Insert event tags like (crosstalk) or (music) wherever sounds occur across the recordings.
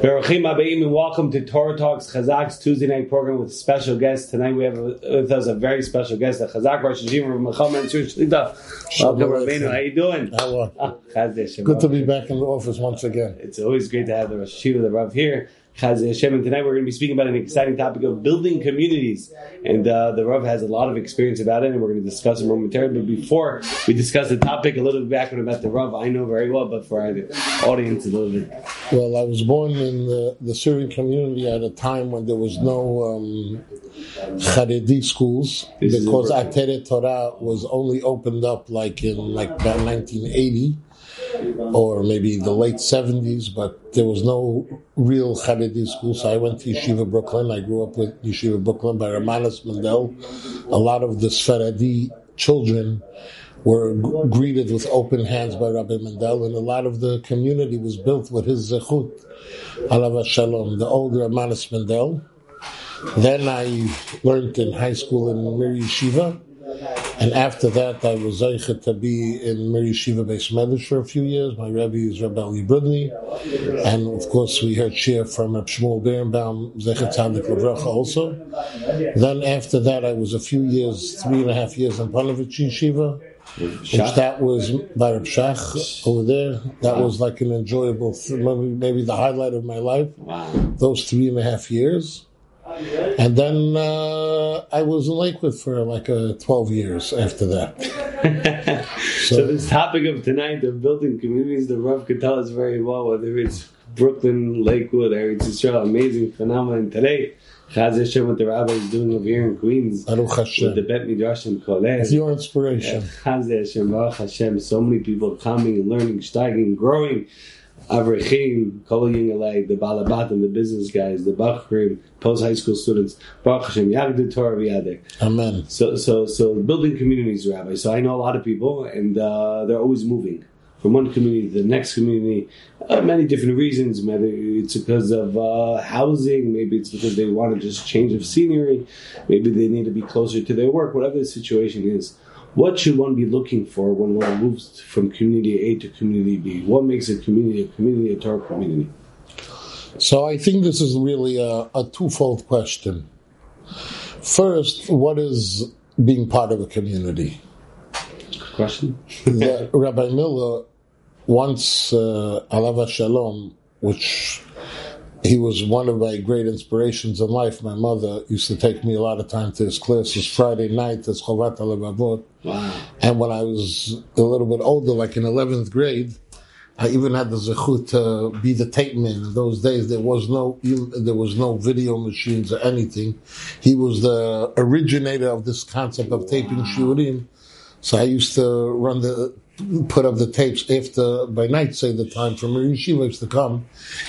Baruchim Abayim and welcome to Torah Talks Chazak's Tuesday night program with special guests. Tonight we have with us a very special guest, the Chazak Rosh Hashiva of Michal Mansour Shlita. Welcome, Rabbeinu. How are you doing? Hello. Ah, Chaz Good to be back in the office once again. It's always great to have the Rosh Hashiva, the Rav here. Chaz Hashem, and tonight we're going to be speaking about an exciting topic of building communities. And uh, the Rav has a lot of experience about it, and we're going to discuss it momentarily. But before we discuss the topic, a little bit background about the Rav, I know very well, but for our audience, a little bit. Well, I was born in the, the Syrian community at a time when there was no um, Haredi schools This because a- Ateret Torah was only opened up like in like about 1980 or maybe the late 70s, but there was no real Haredi school. So I went to Yeshiva Brooklyn. I grew up with Yeshiva Brooklyn by Ramanas Mendel. A lot of the Sfaradi children were g- greeted with open hands by Rabbi Mendel, and a lot of the community was built with his zechut, alav shalom, the older Ramanas Mendel. Then I learned in high school in Mir Yeshiva, and after that I was zeichet to be in Mir Yeshiva Beis Medrash for a few years. My Rebbe is Rabbi Eli Brudny, and of course we heard shir from Reb Shmuel Berenbaum, zeichet Tzadik Levracha also. Then after that I was a few years, three and a half years in Panovich Yeshiva, which that was by Reb Shach over there. That was like an enjoyable, maybe the highlight of my life Wow. those three and a half years. And then uh, I was in Lakewood for like uh, 12 years after that. (laughs) So this topic of tonight, of building communities, the Rav could tell us very well, whether it's Brooklyn, Lakewood, Eretz Yisrael, amazing phenomenon today. Chaz Hashem, what the rabbi is doing over here in Queens, Baruch with the Bet Midrash and Kolel. It's your inspiration. Chaz Hashem, Baruch Hashem, so many people coming and learning, steiging, growing. Avrechim, Kol Yingalei, the Balabatim, the business guys, the Bachrim, post high school students, Baruch Hashem, Yagdu Torah V'yadek. Amen. So, so, so building communities, Rabbi. So I know a lot of people, and uh, they're always moving from one community to the next community. Uh, many different reasons. Maybe it's because of uh, housing. Maybe it's because they want to just change of scenery. Maybe they need to be closer to their work. Whatever the situation is, what should one be looking for when one moves from community A to community B? What makes a community a community, a Torah community? So I think this is really a, a twofold question. First, what is being part of a community? Question. the, (laughs) Rabbi Miller once, uh, Alav Shalom, which he was one of my great inspirations in life. My mother used to take me a lot of time to his classes Friday night, as Chovot HaLevavot. Wow. And when I was a little bit older, like in 11th grade, I even had the zechut to be the tape man. In those days, there was no there was no video machines or anything. He was the originator of this concept of taping shiurim. So I used to run the put up the tapes after by night. Say the time for Mir Yeshiva used to come.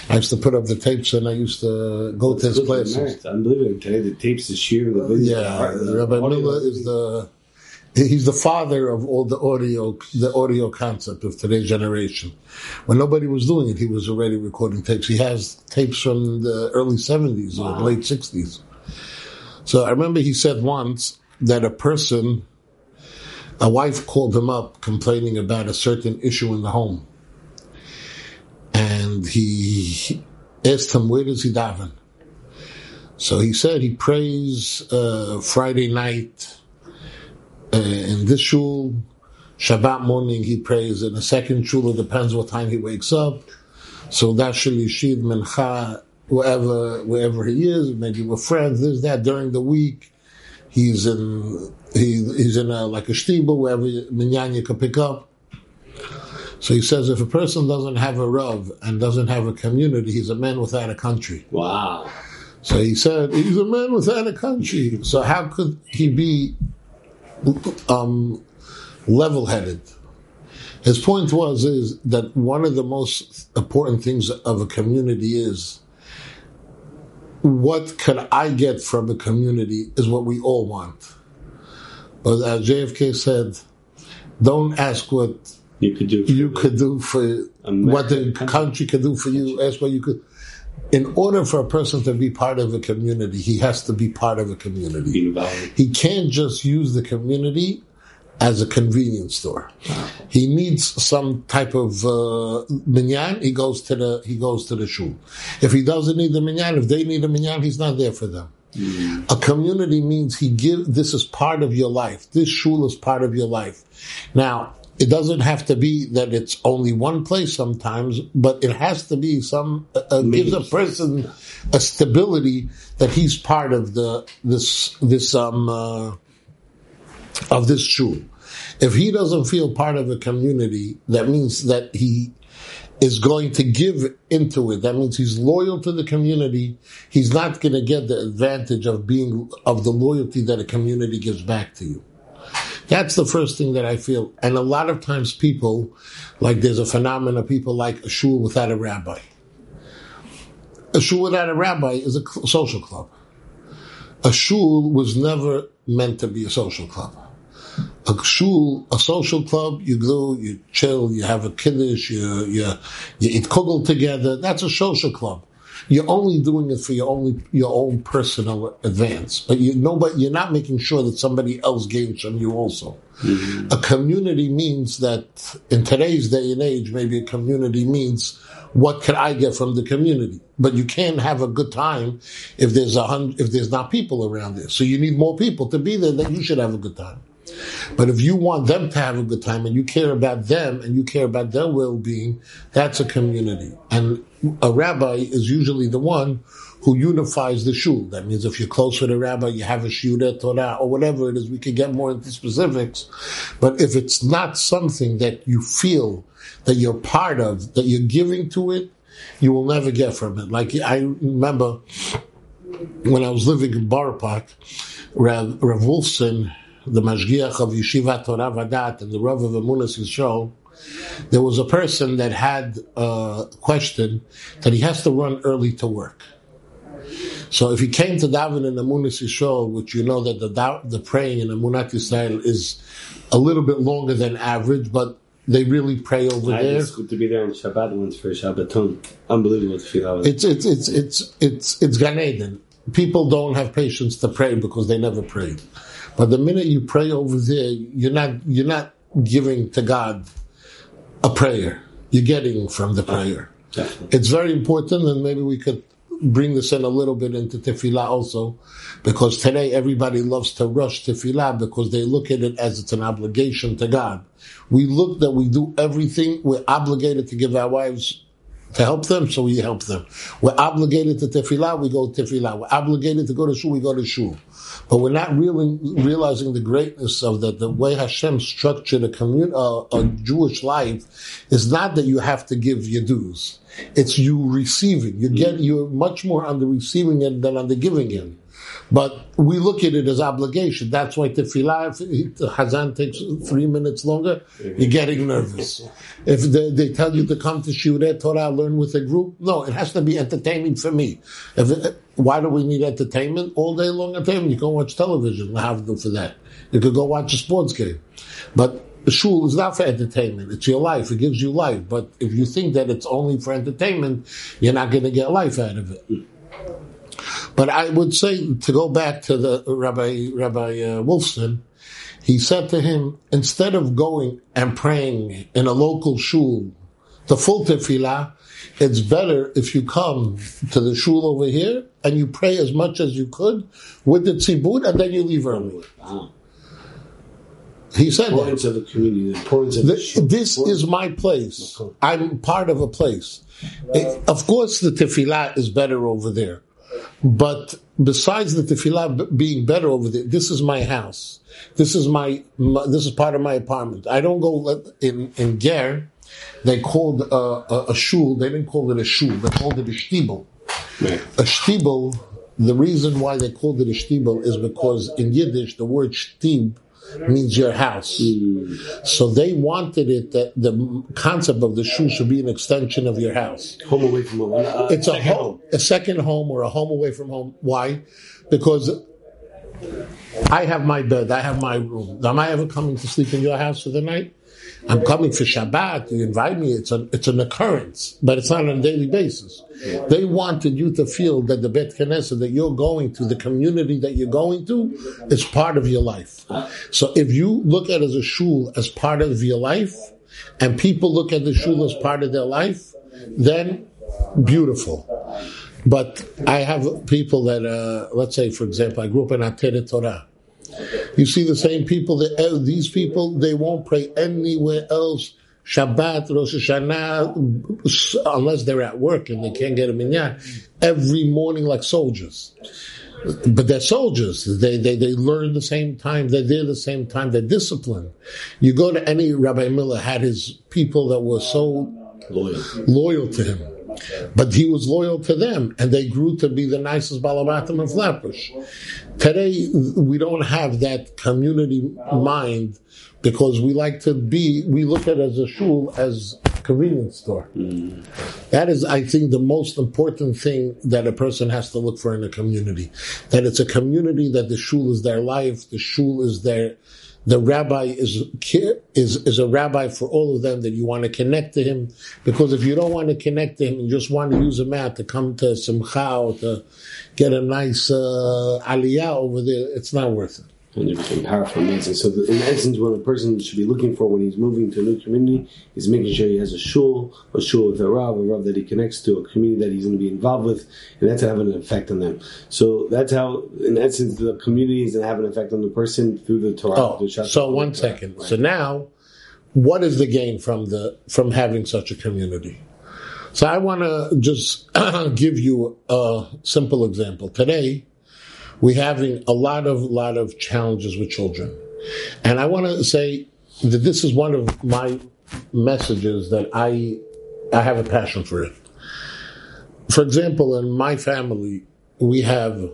I used to put up the tapes and I used to go to his classes. Unbelievable. Today the tapes, the shear, the video. Yeah, the Rabbi. Miller is the he's the father of all the audio the audio concept of today's generation. When nobody was doing it, he was already recording tapes. He has tapes from the early seventies or late sixties. So I remember he said once that a person, a wife called him up complaining about a certain issue in the home, and he asked him where does he daven. So he said he prays uh, Friday night uh, in this shul. Shabbat morning he prays in a second shul. It depends what time he wakes up. So that's Shalishid Mincha, wherever wherever he is, maybe with friends. This that during the week. He's in he, he's in a, like a shtibel wherever minyan you can pick up. So he says if a person doesn't have a rav and doesn't have a community, he's a man without a country. Wow. So he said, he's a man without a country. So how could he be um, level-headed? His point was is that one of the most important things of a community is what can I get from a community is what we all want. But as JFK said, don't ask what You could do. you could do for what the American country could do for you. Ask what you could. In order for a person to be part of a community, he has to be part of a community. He can't just use the community as a convenience store. He needs some type of uh, minyan. He goes to the he goes to the shul. If he doesn't need the minyan, if they need a minyan, he's not there for them. A community means he give. This is part of your life. This shul is part of your life. Now it doesn't have to be that it's only one place sometimes, but it has to be some uh, uh, gives a person a stability that he's part of the this this um uh, of this shul. If he doesn't feel part of a community, that means that he is going to give into it. That means he's loyal to the community. He's not going to get the advantage of being of the loyalty that a community gives back to you. That's the first thing that I feel. And a lot of times people, like there's a phenomenon, of people like a shul without a rabbi. A shul without a rabbi is a social club. A shul was never meant to be a social club. A shul, a social club, you go, you chill, you have a kiddush, you, you, you eat kugel together. That's a social club. You're only doing it for your only your own personal advance, but you know, but you're not making sure that somebody else gains from you also. Mm-hmm. A community means that in today's day and age, maybe a community means what can I get from the community? But you can't have a good time if there's a hundred, if there's not people around there. So you need more people to be there. that you should have a good time. But if you want them to have a good time and you care about them and you care about their well-being, that's a community. And a rabbi is usually the one who unifies the shul. That means if you're close with a rabbi, you have a shiuret Torah or whatever it is. We could get more into specifics. But if it's not something that you feel that you're part of, that you're giving to it, you will never get from it. Like I remember when I was living in Borough Park, Rav, Rav Wolfson, the Mashgiach of Yeshiva Torah Vadat and the Rav of Emunas Yisrael, there was a person that had a question that he has to run early to work. So if he came to daven in Emunas Yisrael, which you know that the the praying in Emunat Yisrael is a little bit longer than average, but they really pray over I- there. It's good to be there on Shabbat once for Shabbaton. Unbelievable tefillah. It's it's it's it's it's it's Gan Eden. People don't have patience to pray because they never pray. But the minute you pray over there, you're not you're not giving to God a prayer. You're getting from the prayer. Definitely. It's very important, and maybe we could bring this in a little bit into tefillah also, because today everybody loves to rush tefillah because they look at it as it's an obligation to God. We look that we do everything. We're obligated to give our wives to help them, so we help them. We're obligated to tefillah, we go to tefillah. We're obligated to go to shul, we go to shul. But we're not really realizing the greatness of that. The way Hashem structured a commun- uh, a Jewish life is not that you have to give your dues. It's you receiving. You get you're much more on the receiving end than on the giving end. But we look at it as obligation. That's why tefillah, if the Hazan takes three minutes longer, you're getting nervous. (laughs) If they, they tell you to come to Shiurei Torah, learn with a group, no, it has to be entertaining for me. If it, why do we need entertainment? All day long entertainment. You can watch television. I have them for that. You could go watch a sports game. But shul is not for entertainment. It's your life. It gives you life. But if you think that it's only for entertainment, you're not going to get life out of it. But I would say to go back to the Rabbi Rabbi uh, Wolfson, he said to him instead of going and praying in a local shul, the full tefillah, it's better if you come to the shul over here and you pray as much as you could with the tzibur and then you leave early. Wow. He said that. Importance of the community, the importance of the Th- shul. This is my place. I'm part of a place. It- of course, the tefillah is better over there. But besides the tefillah being better over there, this is my house. This is my, my this is part of my apartment. I don't go let- in in Ger. They called uh, a, a shul. They didn't call it a shul. They called it a shtibel. Right. A shtibel. The reason why they called it a shtibel is because in Yiddish the word shtib means your house. So they wanted it that the concept of the shul should be an extension of your house. Home away from home. Uh, It's a second home, a second home or a home away from home. Why? Because I have my bed, I have my room. Am I ever coming to sleep in your house for the night? I'm coming for Shabbat. You invite me. It's an it's an occurrence, but it's not on a daily basis. They wanted you to feel that the Bet Knesset that you're going to, the community that you're going to, is part of your life. So if you look at it as a shul as part of your life, and people look at the shul as part of their life, then beautiful. But I have people that, uh, let's say, for example, I grew up in Ateret Torah. You see the same people, that, uh, these people, they won't pray anywhere else. Shabbat, Rosh Hashanah, unless they're at work and they can't get a minyan, every morning like soldiers. But they're soldiers. They, they, they learn the same time. They're there the same time. They're disciplined. You go to any Rabbi Miller had his people that were so Loyal. loyal to him. But he was loyal to them, and they grew to be the nicest Balabatim of Flatbush. Today, we don't have that community mind because we like to be, we look at it as a shul as a convenience store. Mm. That is, I think, the most important thing that a person has to look for in a community. That it's a community that the shul is their life, the shul is their, the rabbi is, is, is a rabbi for all of them that you want to connect to him. Because if you don't want to connect to him and just want to use a mat to come to Simcha or to get a nice uh, aliyah over there, it's not worth it. And it became powerful, amazing. So, the, in essence, what a person should be looking for when he's moving to a new community is making sure he has a shul, a shul with a rav, a rav that he connects to, a community that he's going to be involved with, and that's having an effect on them. So that's how, in essence, the community is going to have an effect on the person through the Torah. Oh, Shabbat, so one second. right. So now, what is the gain from the from having such a community? So I want to just (clears throat) give you a simple example. Today, we're having a lot of lot of challenges with children, and I want to say that this is one of my messages that I I have a passion for it. For example, in my family, we have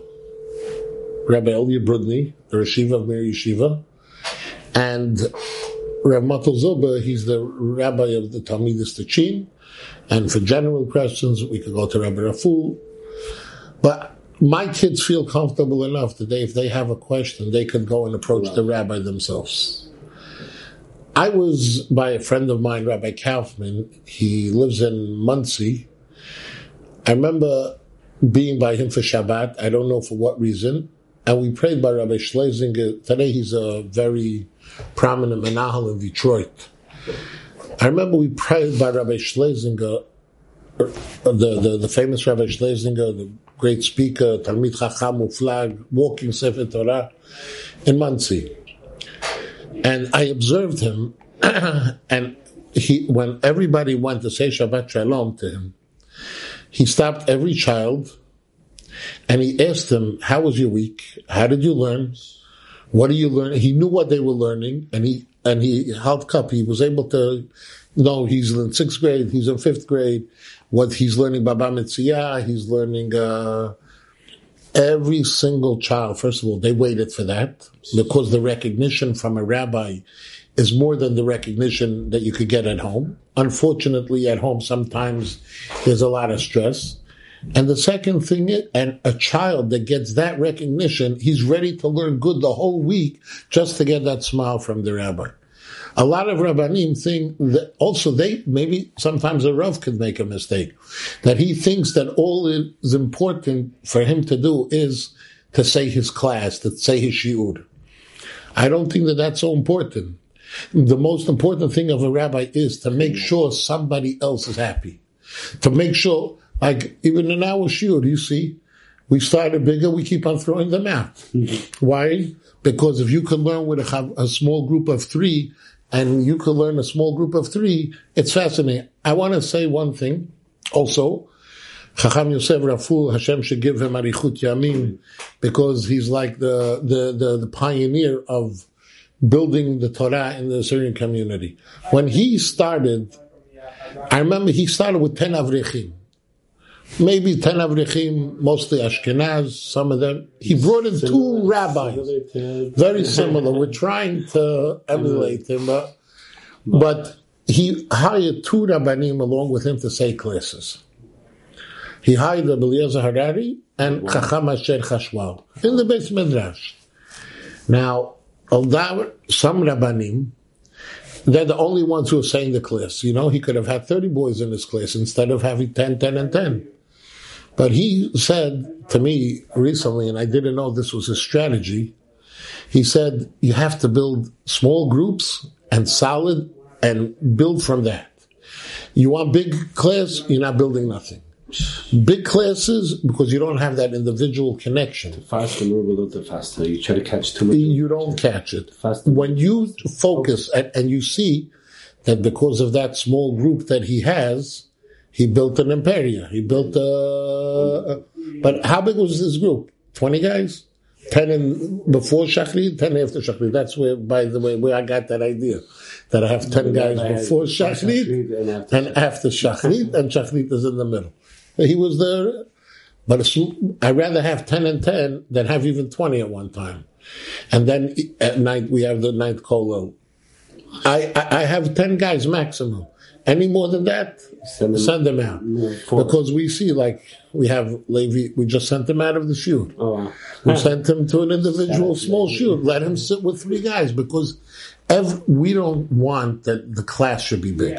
Rabbi Elia Brudny, the Yeshiva of Mir Yeshiva, and Rav Matel Zuba, he's the rabbi of the Talmidus Tachin, and for general questions, we could go to Rabbi Raful. But my kids feel comfortable enough that they, if they have a question, they could go and approach the rabbi themselves. I was by a friend of mine, Rabbi Kaufman. He lives in Monsey. I remember being by him for Shabbat. I don't know for what reason. And we prayed by Rabbi Schlesinger. Today he's a very prominent menahel in Detroit. I remember we prayed by Rabbi Schlesinger, er, the, the, the famous Rabbi Schlesinger, the great speaker, Talmid Chacham Uflag, walking Sefer Torah in Monsey. And I observed him, (clears throat) and he, when everybody went to say Shabbat Shalom to him, he stopped every child and he asked them, How was your week? How did you learn? What are you learning? He knew what they were learning and he and he helped up. He was able to know he's in sixth grade, he's in fifth grade, what he's learning Bava Metzia, he's learning uh, every single child. First of all, they waited for that because the recognition from a rabbi is more than the recognition that you could get at home. Unfortunately, at home sometimes there's a lot of stress. And the second thing is, and a child that gets that recognition, he's ready to learn good the whole week just to get that smile from the rabbi. A lot of rabbanim think that also they, maybe sometimes a rav could make a mistake, that he thinks that all is important for him to do is to say his class, to say his shiur. I don't think that that's so important. The most important thing of a rabbi is to make sure somebody else is happy. To make sure, like even in our shiur, you see, we started bigger, we keep on throwing them out. Mm-hmm. Why? Because if you can learn with a, a small group of three, and you could learn a small group of three, it's fascinating. I want to say one thing also. Chacham Yosef Raful, Hashem should give him arichut yamim, because he's like the, the, the, the pioneer of building the Torah in the Syrian community. When he started, I remember he started with 10 avrechim. Maybe 10 avrechim, mostly Ashkenaz, some of them. He brought in two rabbis, very similar. We're trying to emulate him, but, but he hired two rabbanim along with him to say classes. He hired Eliezer Harari and Chacham Asher Chashwal in the base midrash. Now, although some rabbanim, they're the only ones who are saying the class. You know, he could have had 30 boys in his class instead of having 10, 10, and 10. But he said to me recently, and I didn't know this was his strategy, he said, you have to build small groups and solid and build from that. You want big class, you're not building nothing. Big classes, because you don't have that individual connection. Faster, move a little faster. You try to catch too much. You don't catch it. Faster. When you focus and, and you see that because of that small group that he has, he built an imperia. He built a. But how big was this group? 20 guys? 10 in, before Shachrit, 10 after Shachrit. That's where, by the way, where I got that idea. That I have 10 guys before Shachrit and after Shachrit, and Shachrit is in the middle. He was there, but I'd rather have 10 and 10 than have even 20 at one time. And then at night, we have the night kollel. I, I, I have 10 guys maximum. Any more than that, Send them- send them out. Because we see, like, we have Levi, we just sent him out of the shoot. Oh. We sent him to an individual small shoot. Let him sit with three guys because ev- we don't want that the class should be big.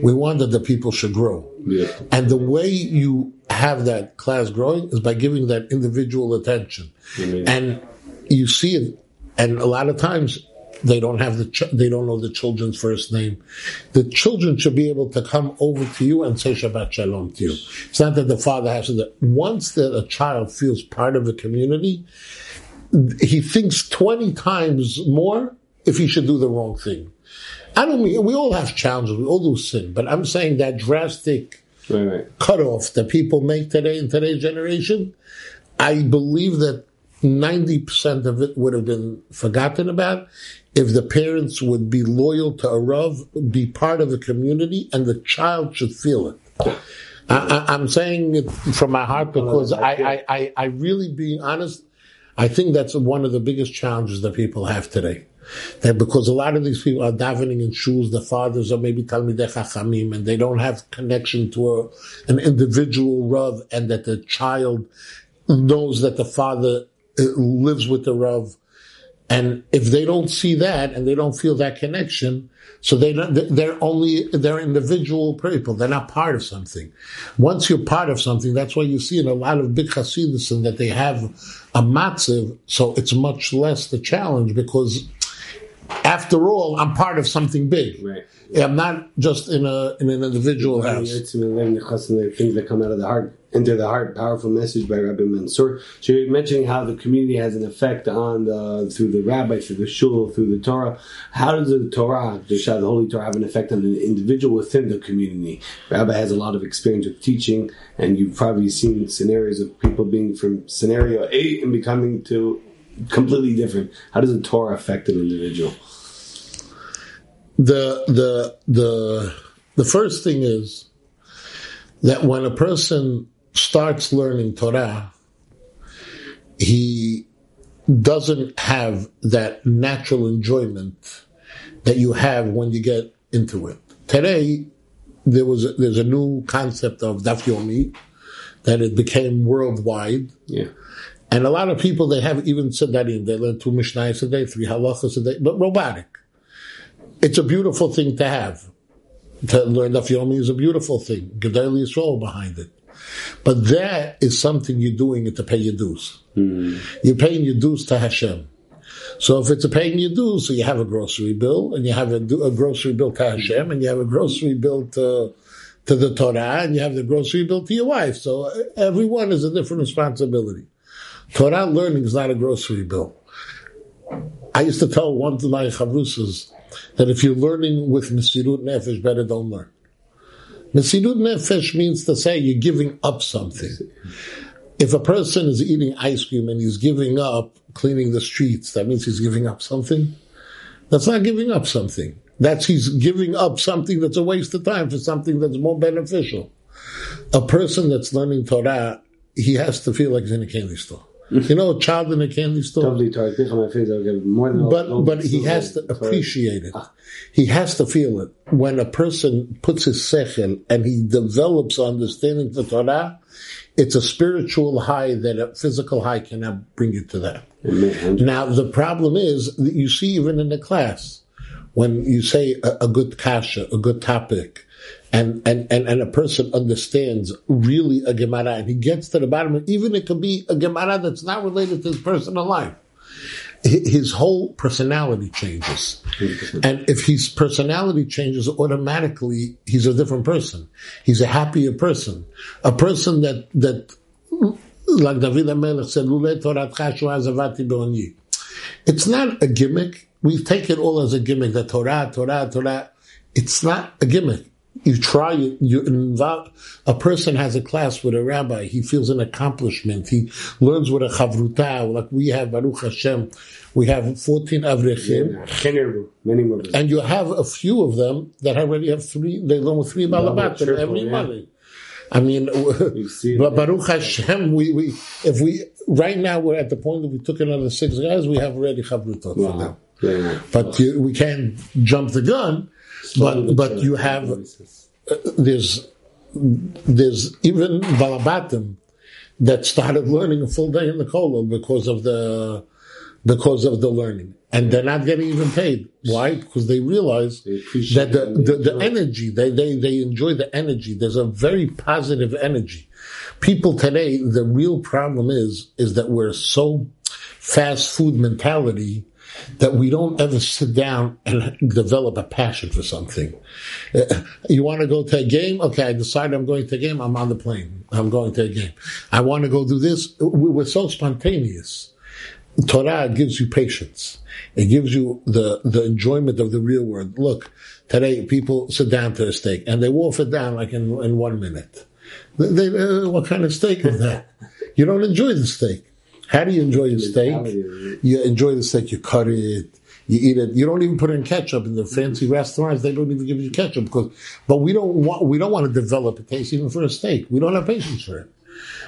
We want that the people should grow. Beautiful. And the way you have that class growing is by giving that individual attention. And you see it, and a lot of times they don't have the ch- they don't know the children's first name. The children should be able to come over to you and say Shabbat Shalom to you. It's not that the father has to. Once that a child feels part of the community, he thinks twenty times more if he should do the wrong thing. I don't mean we all have challenges, we all do sin, but I'm saying that drastic Right, right. cutoff that people make today in today's generation, I believe that 90% of it would have been forgotten about if the parents would be loyal to a Rav, be part of the community, and the child should feel it. I, I'm saying it from my heart because I, I, I, really, being honest, I think that's one of the biggest challenges that people have today. That because a lot of these people are davening in shuls, the fathers are maybe Talmidei Chachamim, and they don't have connection to a, an individual Rav, and that the child knows that the father uh, lives with the Rav. And if they don't see that and they don't feel that connection, so they don't, they're only they're individual people. They're not part of something. Once you're part of something, that's why you see in a lot of big Hasidisim that they have a matziv. So it's much less the challenge because after all, I'm part of something big. Right. I'm not just in a in an individual house. It's things that come out of the heart, enter the heart. Powerful message by Rabbi Mansour. So you're mentioning how the community has an effect on the through the rabbi, through the shul, through the Torah. How does the Torah, the Holy Torah, have an effect on the individual within the community? Rabbi has a lot of experience with teaching, and you've probably seen scenarios of people being from scenario A and becoming to completely different. How does the Torah affect an individual? the the the the first thing is that when a person starts learning Torah, he doesn't have that natural enjoyment that you have when you get into it. Today, there was a, there's a new concept of daf yomi that it became worldwide. Yeah. And a lot of people, they have even said that in, they learn two Mishnahs a day, three halachas a day, but robotic. It's a beautiful thing to have. To learn Daf Yomi is a beautiful thing. Gedali Yisrael behind it. But that is something you're doing it to pay your dues. Hmm. You're paying your dues to Hashem. So if it's a paying your dues, so you have a grocery bill, and you have a, a grocery bill to Hashem, and you have a grocery bill to, to the Torah, and you have the grocery bill to your wife. So uh, everyone is a different responsibility. Torah learning is not a grocery bill. I used to tell one of my chavrusas that if you're learning with Mesirut Nefesh, better don't learn. Mesirut Nefesh means to say you're giving up something. If a person is eating ice cream and he's giving up cleaning the streets, that means he's giving up something. That's not giving up something. That's he's giving up something that's a waste of time for something that's more beneficial. A person that's learning Torah, he has to feel like he's in a candy store. Mm-hmm. You know, a child in a candy store. Totally Torah. I think on my face, I'll give more than But but he has to appreciate it. He has to feel it. When a person puts his sechel and he develops understanding for Torah, it's a spiritual high that a physical high cannot bring you to that. Now the problem is that you see even in the class, when you say a, a good kasha, a good topic, and, and, and, and a person understands really a Gemara and he gets to the bottom of even it could be a Gemara that's not related to his personal life. His whole personality changes. And if his personality changes, automatically he's a different person. He's a happier person. A person that, that, like David HaMelech said, Lule Toratcha Zavati Be'oni. It's not a gimmick. We take it all as a gimmick, the Torah, Torah, Torah. It's not a gimmick you try it, you involve a person has a class with a rabbi he feels an accomplishment he learns with a chavruta like we have baruch hashem we have 14 avrechim many more and you have a few of them that already have three they learn with three balabat every yeah. I mean, (laughs) but Baruch Hashem, we, we, if we, right now we're at the point that we took another six guys, we have already chavrutot wow. for them. Yeah. But you, we can't jump the gun but but you have uh, there's there's even Balabatim that started learning a full day in the kollel because of the because of the learning, and they're not getting even paid. Why? Because they realize they that the, the, the energy they, they they enjoy the energy. There's a very positive energy. People today, the real problem is is that we're so fast food mentality that we don't ever sit down and develop a passion for something. Uh, you want to go to a game? Okay, I decide I'm going to a game. I'm on the plane. I'm going to a game. I want to go do this. We're so spontaneous. Torah gives you patience. It gives you the, the enjoyment of the real world. Look, today people sit down to a steak and they wolf it down like in, in one minute. They, uh, what kind of steak is that? You don't enjoy the steak. How do you enjoy your steak? You enjoy the steak, you cut it, you eat it. You don't even put in ketchup in the fancy restaurants. They don't even give you ketchup because, but we don't want, we don't want to develop a taste even for a steak. We don't have patience for it.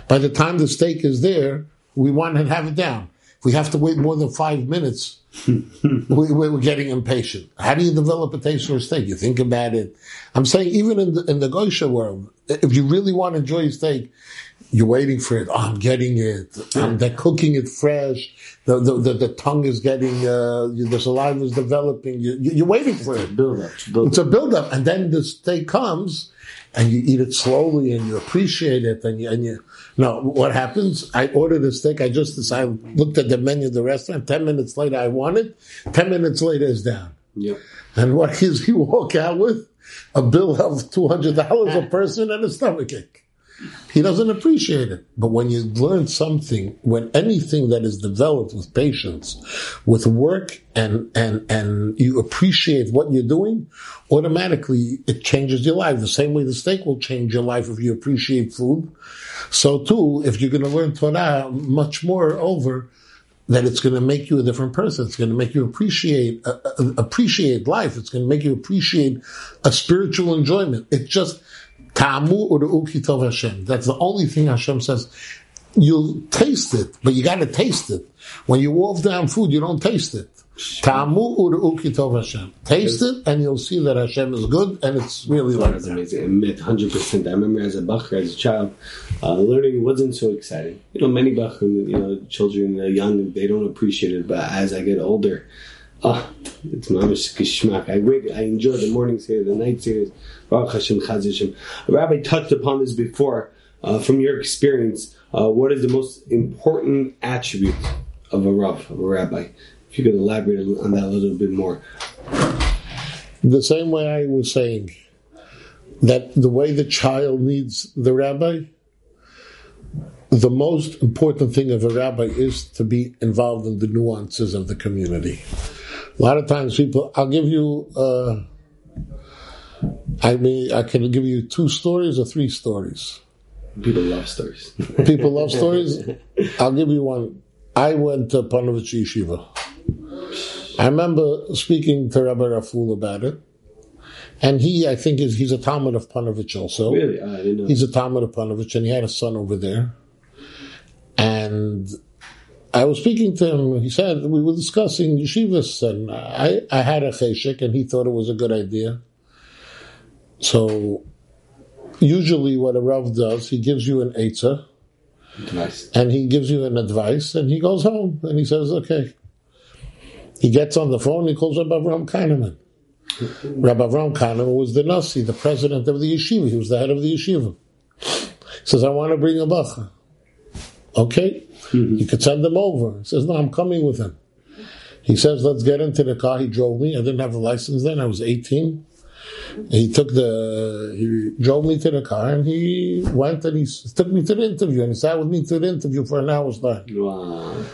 By the time the steak is there, we want to have it down. We have to wait more than five minutes, (laughs) we, are getting impatient. How do you develop a taste for a steak? You think about it. I'm saying even in the, in the Goisha world, if you really want to enjoy a steak, you're waiting for it. Oh, I'm getting it. Um, they're cooking it fresh. The, the, the, the tongue is getting, uh, the saliva is developing. You, are waiting for it. Build up, build it's a build up. And then the steak comes and you eat it slowly and you appreciate it. And you, and you, no, what happens? I ordered a steak. I just decided, looked at the menu of the restaurant. 10 minutes later, I want it. 10 minutes later, it's down. Yep. And what (laughs) is he walk out with? A bill of $200 a (laughs) person and a stomach ache. He doesn't appreciate it. But when you learn something, when anything that is developed with patience, with work and, and, and you appreciate what you're doing, automatically it changes your life. The same way the steak will change your life if you appreciate food. So too, if you're going to learn Torah, much more over, that it's going to make you a different person. It's going to make you appreciate uh, uh, appreciate life. It's going to make you appreciate a spiritual enjoyment. It just Ta'amu uru'u tov Hashem. That's the only thing Hashem says. You'll taste it, but you got to taste it. When you wolf down food, you don't taste it. Ta'amu uru'u tov Hashem. Taste it, and you'll see that Hashem is good, and it's really like That's amazing. hundred percent. I remember as a bachar, as a child, uh, learning wasn't so exciting. You know, many bachar, you know, children, uh, young, they don't appreciate it. But as I get older, Ah, it's mamish geschmack. I really, I enjoy the morning series, the night series. Baruch Hashem, Chaz Hashem. Rabbi touched upon this before. Uh, from your experience, uh, what is the most important attribute of a rav, of a rabbi? If you could elaborate on that a little bit more. The same way I was saying that the way the child needs the rabbi, the most important thing of a rabbi is to be involved in the nuances of the community. A lot of times people, I'll give you, uh, I mean, I can give you two stories or three stories. People love stories. people love stories. I'll give you one. I went to Panovich Yeshiva. I remember speaking to Rabbi Raful about it. And he, I think, is he's a Talmud of Panovich also. Really? I didn't know. He's a Talmud of Panovich, and he had a son over there. And I was speaking to him. He said we were discussing yeshivas, and I, I had a cheshik, and he thought it was a good idea. So, usually, what a rav does, he gives you an eitzah, advice. and he gives you an advice, and he goes home, and he says, "Okay." He gets on the phone. He calls up Avraham Kahaneman. Rabbi Avram Kahaneman was the Nasi, the president of the yeshiva. He was the head of the yeshiva. He says, I want to bring a bacha. Okay, Mm-hmm. you could send him over. He says, no, I'm coming with him. He says, let's get into the car. He drove me. I didn't have a license then. I was 18. He took the, he drove me to the car and he went and he took me to the interview and he sat with me to the interview for an hour's time. Wow.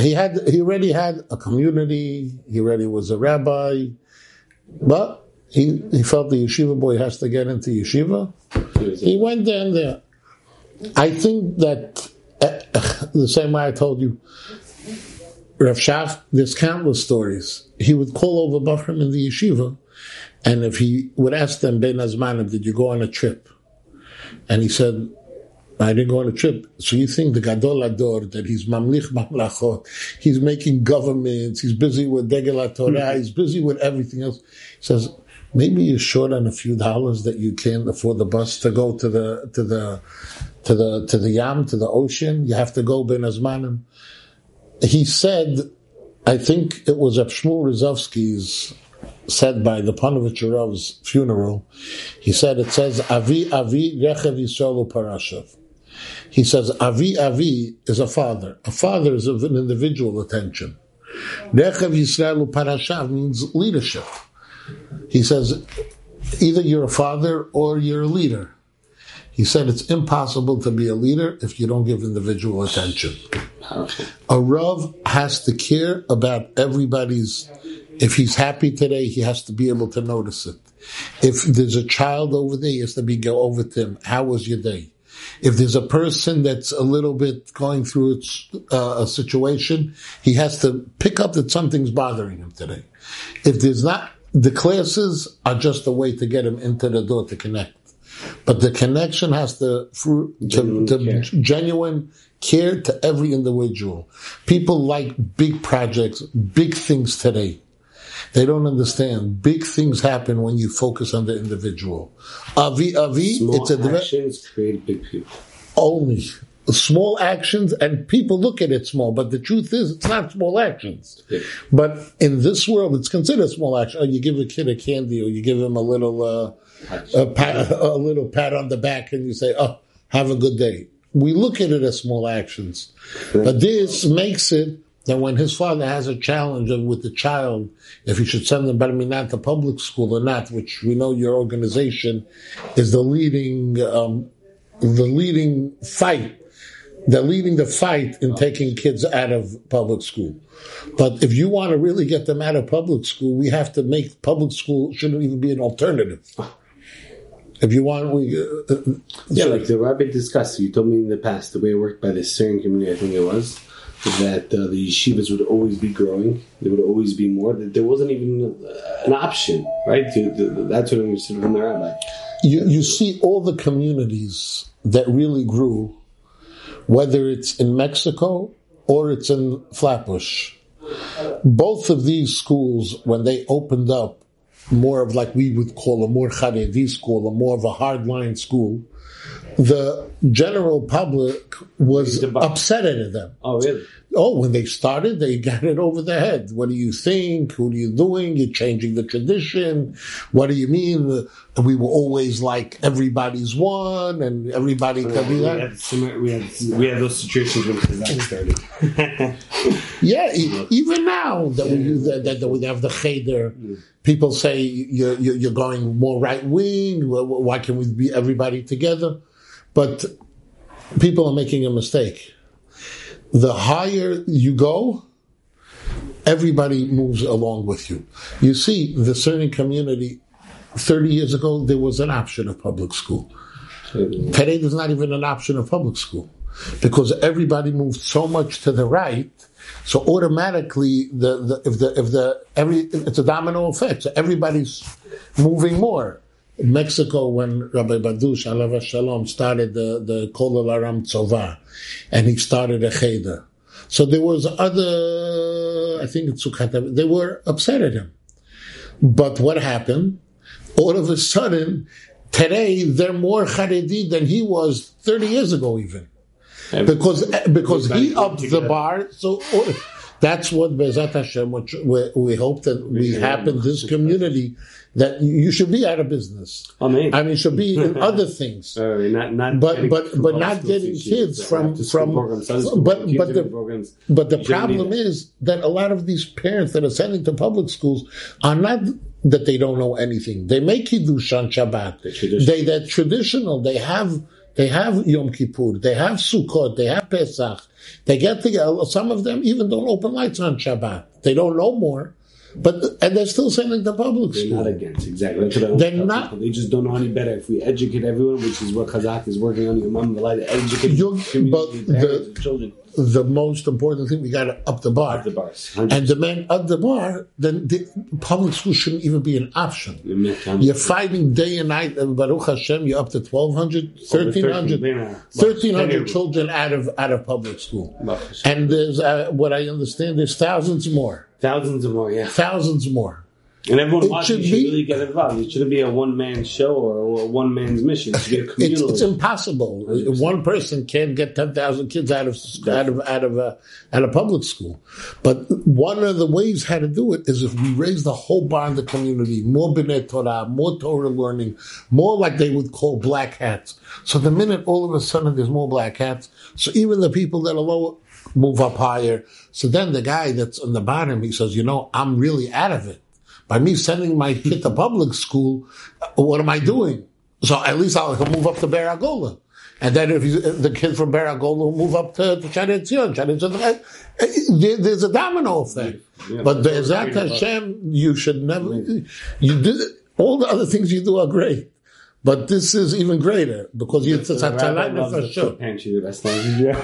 He had, he already had a community. He already was a rabbi, but he, he felt the yeshiva boy has to get into yeshiva. He went there and there. I think that the same way I told you, Rav Shach, there's countless stories. He would call over Bachram in the yeshiva, and if he would ask them, Ben Azmanim, did you go on a trip? And he said, I didn't go on a trip. So you think the Gadol Ador, that he's mamlich mamlachot, he's making governments, he's busy with Degel Torah, mm-hmm. he's busy with everything else. He says, maybe you're short on a few dollars that you can't afford the bus to go to the, to the, to the, to the Yam, to the ocean. You have to go Ben Azmanim. He said, I think it was Shmuel Rozovsky's said by the Panovich Rav's funeral. He said, it says, Avi Avi Rechev Yisrael Parashav. He says, Avi Avi is a father. A father is of an individual attention. Rechev Yisrael Parashav means leadership. He says, either you're a father or you're a leader. He said it's impossible to be a leader if you don't give individual attention. A Rav has to care about everybody's. If he's happy today, he has to be able to notice it. If there's a child over there, he has to be go over to him. How was your day? If there's a person that's a little bit going through its, uh, a situation, he has to pick up that something's bothering him today. If there's not, the classes are just a way to get him into the door to connect. But the connection has to, to, Genuine to care. genuine care to every individual. People like big projects, big things today. They don't understand. Big things happen when you focus on the individual. Avi Avi, Small it's a actions create big people. only small actions, and people look at it small, but the truth is, it's not small actions. Yeah. But in this world, it's considered small action. Oh, you give a kid a candy, or you give him a little, uh, a, pat, a little pat on the back, and you say, "Oh, have a good day." We look at it as small actions, but this makes it that when his father has a challenge with the child, if he should send them Barminat to public school or not, which we know your organization is the leading, um, the leading fight they're leading the fight in taking kids out of public school. But if you want to really get them out of public school, we have to make public school shouldn't even be an alternative. If you want, we uh, uh, Yeah, like the rabbi discussed, you told me in the past, the way it worked by the Syrian community, I think it was, that uh, the yeshivas would always be growing. There would always be more. That there wasn't even uh, an option, right? That's what I understood from the rabbi. you, you see all the communities that really grew, whether it's in Mexico or it's in Flatbush. Both of these schools, when they opened up, more of like we would call a more Haredi school, a more of a hardline school, the general public was upset at them. Oh, really? Oh, when they started, they (laughs) got it over their head. What do you think? What are you doing? You're changing the tradition. What do you mean? Uh, We were always like everybody's one, and everybody could be we, that. had similar, we had we had those situations when Chazak started. (laughs) Yeah, e- even now that we use that, that we have the cheder, people say you're, you're you're going more right wing. Why can we be everybody together? But people are making a mistake. The higher you go, everybody moves along with you. You see, the certain community, 30 years ago, there was an option of public school. Today, there's not even an option of public school because everybody moved so much to the right. So automatically, the, the if the if the every it's a domino effect. So everybody's moving more. In Mexico, when Rabbi Badush Alav Shalom started the the Kol Aram Tzova, and he started a cheder. So there was other, I think it's Sukkot, they were upset at him. But what happened? All of a sudden, today they're more Haredi than he was 30 years ago even. Because, because he upped the bar, so all- That's what Bezat Hashem, which we, we hope that we have in this community, that you should be out of business. I mean, it should be in (laughs) other things. Uh, not, not But but but not getting kids uh, from from programs, but but the programs. but the problem is that a lot of these parents that are sending to public schools are not that they don't know anything. They make kiddush on Shabbat. They're traditional. They they're traditional. They have they have Yom Kippur. They have Sukkot. They have Pesach. They get together. Some of them even don't open lights on Shabbat. They don't know more, but and they're still sending the public They're school. not against exactly. That's what I They're not- people. They just don't know any better. If we educate everyone, which is what Kazakh is working on, your mom, the light, educate community, but parents, the- and children. The most important thing we got to up the bar. The bars. And the up the bar, then the public school shouldn't even be an option. You're fighting day and night. and Baruch Hashem, you're up to 1,200, 1,300, 1,300 children out of out of public school. And there's, uh, what I understand, there's thousands more. Thousands more, yeah. Thousands more. And everyone It watching should should, really get involved. It shouldn't be a one man show or a one man's mission. It should be a It's, communal. it's impossible. One person can't get 10,000 kids out of, out of, out of, uh, out of public school. But one of the ways how to do it is if we raise the whole bar in the community, more B'nai Torah, more Torah learning, more like they would call black hats. So the minute all of a sudden there's more black hats, so even the people that are lower move up higher. So then the guy that's on the bottom, he says, you know, I'm really out of it. By me sending my kid to public school, what am I doing? So at least I'll move up to Baragola. And then if, the kid from Baragola will move up to, to Shari Tzion, Shari Tzion, there- there's a domino effect. Yeah, but that's what Be'ezat we're worried about. Hashem, you should never, you do, all the other things you do are great. But this is even greater because you, it's a The rabbi tzalak for the sure. food pantry the best language.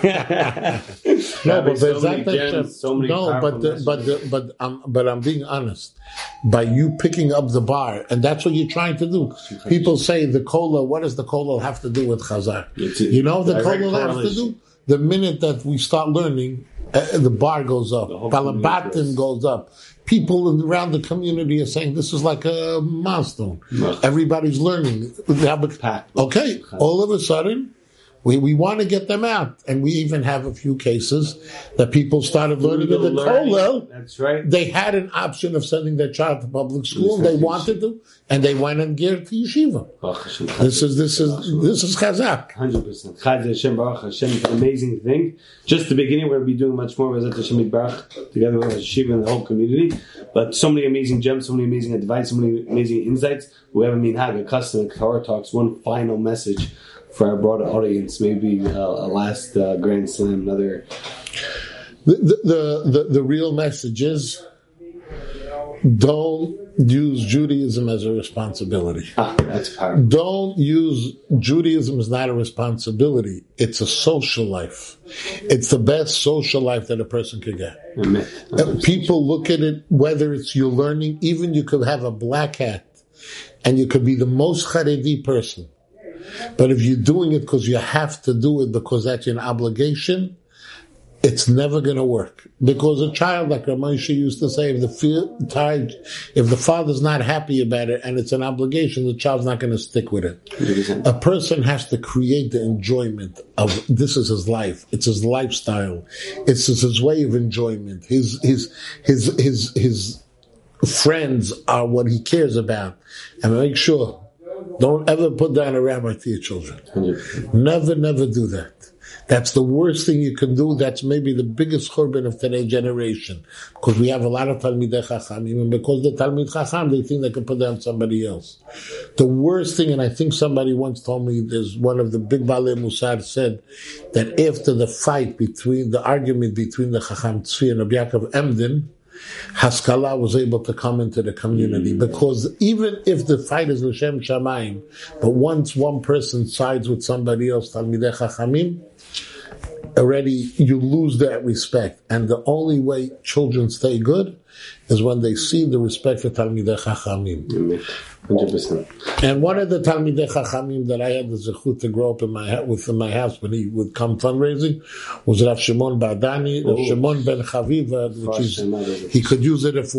No, but so many gems, Hashem- so many no, powerful but the, but the, but I'm but I'm being honest. By you picking up the bar, and that's what you're trying to do. People say the Kollel. What does the Kollel have to do with Chazak? It's a You know, the direct cola has to do. The minute that we start learning, uh, the bar goes up, whole Balabatin goes up. People around the community are saying this is like a milestone. Everybody's learning. We have a- Packed. Okay, all of a sudden, we, we want to get them out. And we even have a few cases that people started learning in the Learning. Kollel. That's right. They had an option of sending their child to public school, and they wanted to, and they went and geared to yeshiva. This is this is this is chazak. Hundred percent. Chaz Hashem Baruch Hashem. It's an amazing thing. Just the beginning. We're going to be doing much more. Bezat Hashem Baruch together with Shiva and the whole community. But so many amazing gems, so many amazing advice, so many amazing insights. We have a minhag, a custom, a Torah talks. One final message for our broader audience. Maybe uh, a last uh, Grand Slam, another. The, the the the real message is don't use Judaism as a responsibility. Ah, that's powerful. Don't use Judaism as not a responsibility. It's a social life. It's the best social life that a person could get. Amen. People look at it, whether it's you're learning, even you could have a black hat and you could be the most Haredi person. But if you're doing it because you have to do it because that's an obligation, it's never going to work. Because a child, like Ramosha used to say, if the feel, tired, if the father's not happy about it and it's an obligation, the child's not going to stick with it. 100%. A person has to create the enjoyment of this is his life. It's his lifestyle. It's his, his way of enjoyment. His his his his his friends are what he cares about. And make sure don't ever put down a rabbi to your children. Never, never do that. That's the worst thing you can do. That's maybe the biggest churban of today's generation. Because we have a lot of Talmidei Chachamim, and because the Talmid Chacham, they think they can put down somebody else. The worst thing, and I think somebody once told me, there's one of the big Balei Musar said, that after the fight between, the argument between the Chacham Tzvi and Rabbi Emden, Haskalah was able to come into the community mm. because even if the fight is L'Shem Shamayim, but once one person sides with somebody else, Talmidei Chachamim, already you lose that respect. And the only way children stay good is when they see the respect for Talmidei Chachamim. 100%. And one of the Talmidei Chachamim that I had the zechut to grow up in my with in my house when he would come fundraising was Rav Shimon Badani, Rav. Shimon Ben Chaviva, which is he could use it if.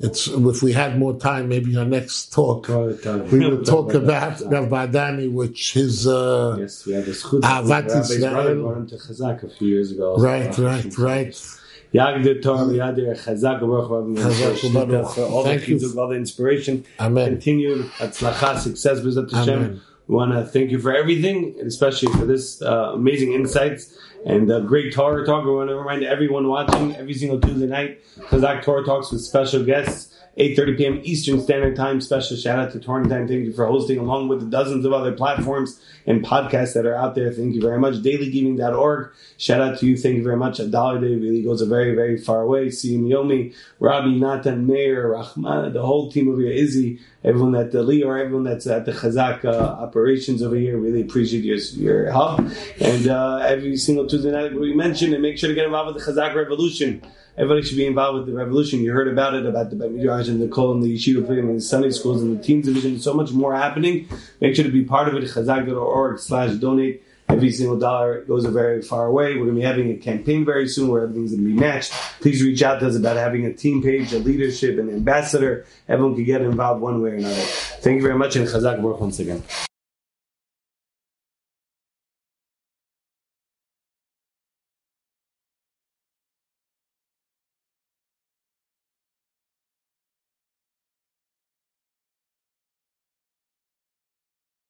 It's if we had more time, maybe our next talk we would talk about Rav Badani, which his uh, Yes, we have a schut. Ahavat Rabbi's brother Yisrael. brought him to Chazak a few years ago. right, right, right. Yagdil Torah Yadir Chazak Baruch Chazak Baruch. for all the Thank you. chizuk, all the inspiration, Amen. continued Hatzlacha, success, B'ezrat Hashem. We want to thank you for everything, and especially for this uh, amazing insights and uh, great Torah talk. We want to remind everyone watching every single Tuesday night, Chazak Torah talks with special guests. 8.30 p.m. Eastern Standard Time. Special shout out to Torah Anytime. Thank you for hosting along with the dozens of other platforms and podcasts that are out there. Thank you very much. DailyGiving.org. Shout out to you. Thank you very much. A dollar day really goes a very, very far away. See Yomi, Rabbi, Natan, Meir, Rahman, the whole team over here, Izzy, everyone at the Lee or everyone that's at the Chazak uh, operations over here. Really appreciate your, your help. And uh, every single Tuesday night we mentioned and make sure to get involved with the Chazak Revolution. Everybody should be involved with the revolution. You heard about it, about the Bet Midrash and the Kol and the Yeshiva and the Sunday schools and the teens division. So much more happening. Make sure to be part of it. Chazak.org slash donate. Every single dollar goes a very far away. We're going to be having a campaign very soon where everything's going to be matched. Please reach out to us about having a team page, a leadership, an ambassador. Everyone can get involved one way or another. Thank you very much and Chazak Baruch once again.